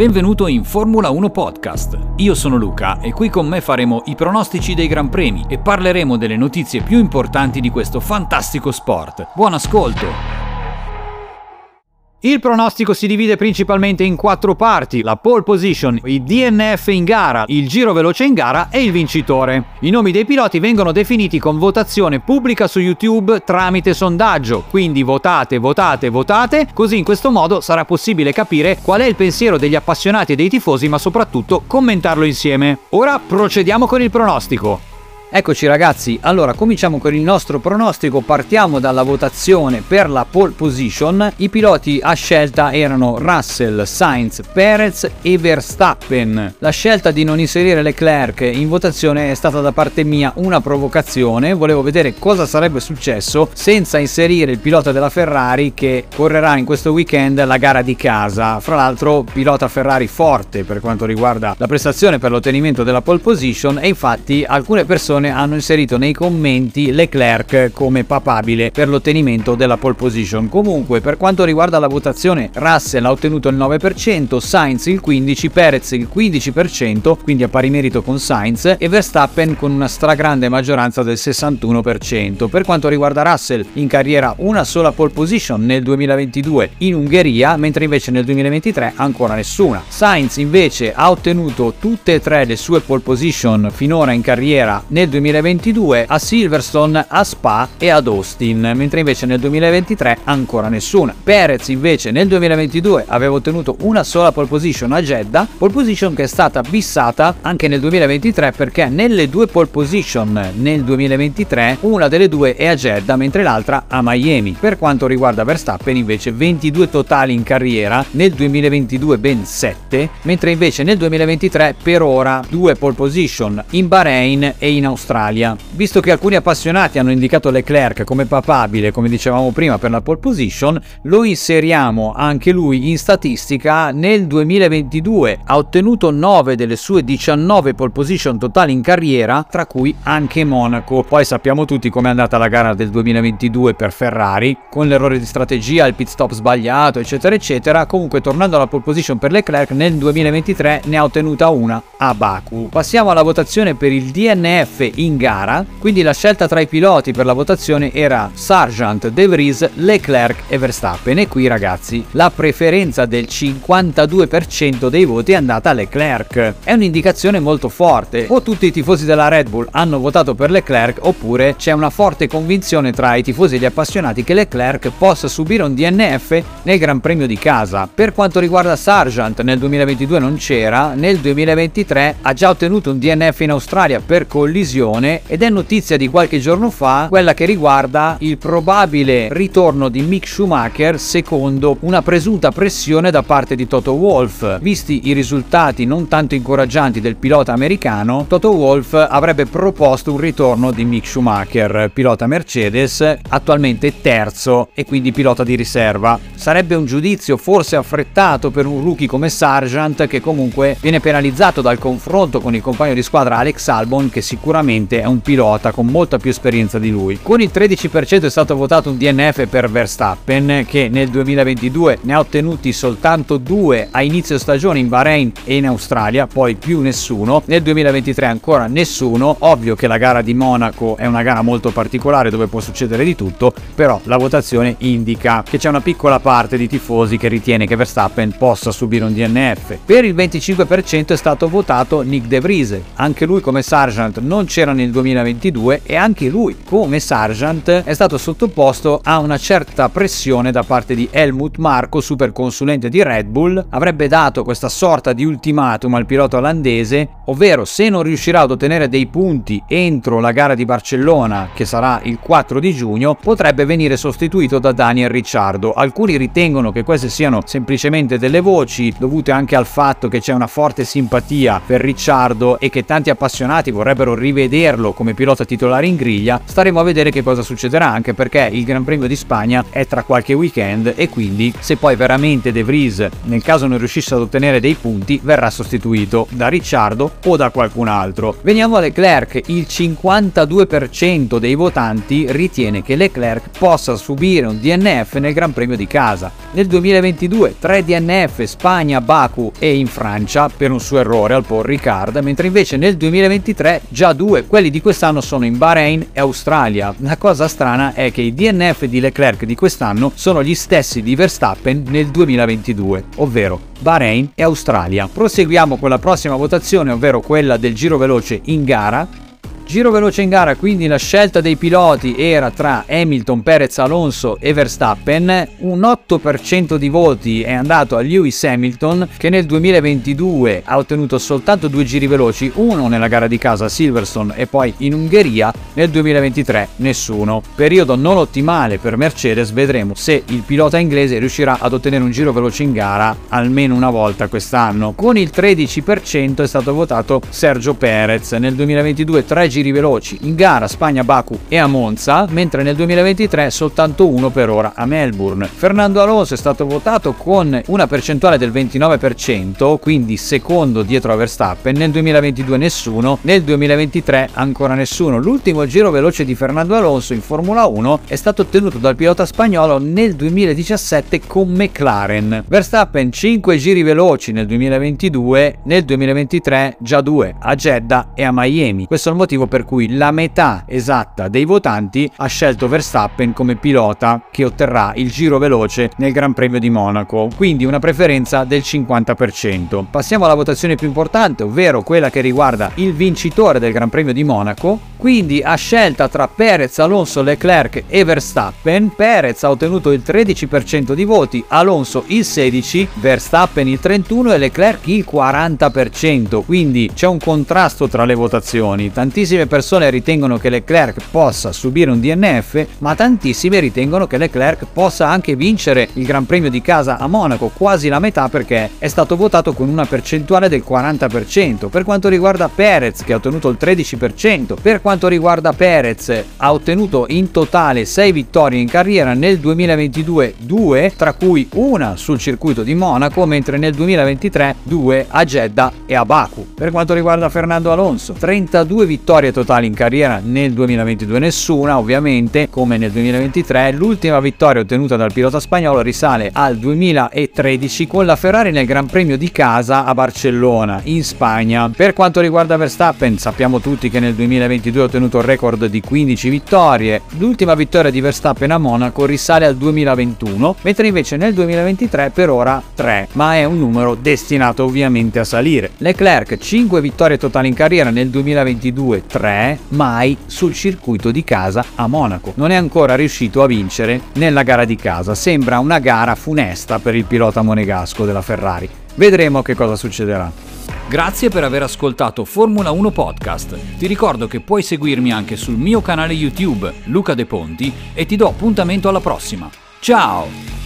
Benvenuto in Formula 1 Podcast. Io sono Luca e qui con me faremo i pronostici dei Gran Premi e parleremo delle notizie più importanti di questo fantastico sport. Buon ascolto! Il pronostico si divide principalmente in quattro parti, la pole position, i DNF in gara, il giro veloce in gara e il vincitore. I nomi dei piloti vengono definiti con votazione pubblica su YouTube tramite sondaggio, quindi votate, votate, votate, così in questo modo sarà possibile capire qual è il pensiero degli appassionati e dei tifosi, ma soprattutto commentarlo insieme. Ora procediamo con il pronostico. Eccoci ragazzi, allora cominciamo con il nostro pronostico, partiamo dalla votazione per la pole position. I piloti a scelta erano Russell, Sainz, Perez e Verstappen. La scelta di non inserire Leclerc in votazione è stata da parte mia una provocazione, volevo vedere cosa sarebbe successo senza inserire il pilota della Ferrari che correrà in questo weekend la gara di casa. Fra l'altro pilota Ferrari forte per quanto riguarda la prestazione per l'ottenimento della pole position e infatti alcune persone persone hanno inserito nei commenti Leclerc come papabile per l'ottenimento della pole position. Comunque, per quanto riguarda la votazione, Russell ha ottenuto il 9%, Sainz il 15%, Perez il 15%, quindi a pari merito con Sainz, e Verstappen con una stragrande maggioranza del 61%. Per quanto riguarda Russell, in carriera una sola pole position nel 2022 in Ungheria, mentre invece nel 2023 ancora nessuna. Sainz invece ha ottenuto tutte e tre le sue pole position finora in carriera nel 2022 a Silverstone, a Spa e ad Austin, mentre invece nel 2023 ancora nessuna. Perez invece nel 2022 aveva ottenuto una sola pole position a Jeddah, pole position che è stata bissata anche nel 2023 perché nelle due pole position nel 2023 una delle due è a Jeddah mentre l'altra a Miami. Per quanto riguarda Verstappen invece 22 totali in carriera, nel 2022 ben 7, mentre invece nel 2023 per ora due pole position in Bahrain e in Australia Australia. Visto che alcuni appassionati hanno indicato Leclerc come papabile, come dicevamo prima, per la pole position, lo inseriamo anche lui in statistica nel 2022. Ha ottenuto 9 delle sue 19 pole position totali in carriera, tra cui anche Monaco. Poi sappiamo tutti com'è andata la gara del 2022 per Ferrari, con l'errore di strategia, il pit stop sbagliato, eccetera, eccetera. Comunque, tornando alla pole position per Leclerc, nel 2023 ne ha ottenuta una a Baku. Passiamo alla votazione per il DNF in gara, quindi la scelta tra i piloti per la votazione era Sargent, De Vries, Leclerc e Verstappen e qui ragazzi la preferenza del 52% dei voti è andata a Leclerc. È un'indicazione molto forte, o tutti i tifosi della Red Bull hanno votato per Leclerc oppure c'è una forte convinzione tra i tifosi e gli appassionati che Leclerc possa subire un DNF nel Gran Premio di casa. Per quanto riguarda Sargent nel 2022 non c'era, nel 2023 ha già ottenuto un DNF in Australia per collisione televisione ed è notizia di qualche giorno fa quella che riguarda il probabile ritorno di Mick Schumacher secondo una presunta pressione da parte di Toto Wolff. Visti i risultati non tanto incoraggianti del pilota americano, Toto Wolff avrebbe proposto un ritorno di Mick Schumacher, pilota Mercedes, attualmente terzo e quindi pilota di riserva. Sarebbe un giudizio forse affrettato per un rookie come Sargent che comunque viene penalizzato dal confronto con il compagno di squadra Alex Albon che sicuramente sicuramente è un pilota con molta più esperienza di lui. Con il 13% è stato votato un DNF per Verstappen che nel 2022 ne ha ottenuti soltanto due a inizio stagione in Bahrain e in Australia, poi più nessuno. Nel 2023 ancora nessuno. Ovvio che la gara di Monaco è una gara molto particolare dove può succedere di tutto, però la votazione indica che c'è una piccola parte di tifosi che ritiene che Verstappen possa subire un DNF. Per il 25% è stato votato Nick De Vries, anche lui come Sargent non c'era nel 2022 e anche lui, come Sargent, è stato sottoposto a una certa pressione da parte di Helmut Marko, super consulente di Red Bull, avrebbe dato questa sorta di ultimatum al pilota olandese, ovvero se non riuscirà ad ottenere dei punti entro la gara di Barcellona, che sarà il 4 di giugno, potrebbe venire sostituito da Daniel Ricciardo. Alcuni ritengono che queste siano semplicemente delle voci dovute anche al fatto che c'è una forte simpatia per Ricciardo e che tanti appassionati vorrebbero rivedere rivederlo come pilota titolare in griglia, staremo a vedere che cosa succederà, anche perché il Gran Premio di Spagna è tra qualche weekend e quindi se poi veramente De Vries, nel caso non riuscisse ad ottenere dei punti, verrà sostituito da Ricciardo o da qualcun altro. Veniamo a Leclerc, il 52% dei votanti ritiene che Leclerc possa subire un DNF nel Gran Premio di casa. Nel 2022 3 DNF Spagna, Baku e in Francia per un suo errore al Paul Ricard, mentre invece nel 2023 già due, quelli di quest'anno sono in Bahrain e Australia. La cosa strana è che i DNF di Leclerc di quest'anno sono gli stessi di Verstappen nel 2022, ovvero Bahrain e Australia. Proseguiamo con la prossima votazione, ovvero quella del giro veloce in gara. Giro veloce in gara, quindi la scelta dei piloti era tra Hamilton, Perez, Alonso e Verstappen. Un 8% di voti è andato a Lewis Hamilton che nel 2022 ha ottenuto soltanto due giri veloci, uno nella gara di casa a Silverstone e poi in Ungheria, nel 2023 nessuno. Periodo non ottimale per Mercedes, vedremo se il pilota inglese riuscirà ad ottenere un giro veloce in gara almeno una volta quest'anno. Con il 13% è stato votato Sergio Perez, nel 2022 tre giri giri veloci in gara Spagna, Baku e a Monza, mentre nel 2023 soltanto uno per ora a Melbourne. Fernando Alonso è stato votato con una percentuale del 29%, quindi secondo dietro a Verstappen, nel 2022 nessuno, nel 2023 ancora nessuno. L'ultimo giro veloce di Fernando Alonso in Formula 1 è stato ottenuto dal pilota spagnolo nel 2017 con McLaren. Verstappen 5 giri veloci nel 2022, nel 2023 già 2 a Jeddah e a Miami. Questo è il motivo per cui la metà esatta dei votanti ha scelto Verstappen come pilota che otterrà il giro veloce nel Gran Premio di Monaco, quindi una preferenza del 50%. Passiamo alla votazione più importante, ovvero quella che riguarda il vincitore del Gran Premio di Monaco, quindi a scelta tra Perez, Alonso, Leclerc e Verstappen, Perez ha ottenuto il 13% di voti, Alonso il 16%, Verstappen il 31% e Leclerc il 40%, quindi c'è un contrasto tra le votazioni, tantissime Tantissime persone ritengono che Leclerc possa subire un DNF, ma tantissime ritengono che Leclerc possa anche vincere il Gran Premio di casa a Monaco, quasi la metà perché è stato votato con una percentuale del 40%. Per quanto riguarda Perez che ha ottenuto il 13%, per quanto riguarda Perez ha ottenuto in totale 6 vittorie in carriera nel 2022, 2, tra cui una sul circuito di Monaco, mentre nel 2023 2 a Jeddah e a Baku. Per quanto riguarda Fernando Alonso, 32 vittorie vittorie totali in carriera nel 2022 nessuna, ovviamente, come nel 2023. L'ultima vittoria ottenuta dal pilota spagnolo risale al 2013 con la Ferrari nel Gran Premio di casa a Barcellona, in Spagna. Per quanto riguarda Verstappen, sappiamo tutti che nel 2022 ha ottenuto il record di 15 vittorie. L'ultima vittoria di Verstappen a Monaco risale al 2021, mentre invece nel 2023 per ora 3, ma è un numero destinato ovviamente a salire. Leclerc 5 vittorie totali in carriera nel 2022, 3 3 mai sul circuito di casa a Monaco. Non è ancora riuscito a vincere nella gara di casa. Sembra una gara funesta per il pilota monegasco della Ferrari. Vedremo che cosa succederà. Grazie per aver ascoltato Formula 1 Podcast. Ti ricordo che puoi seguirmi anche sul mio canale YouTube Luca De Ponti e ti do appuntamento alla prossima. Ciao!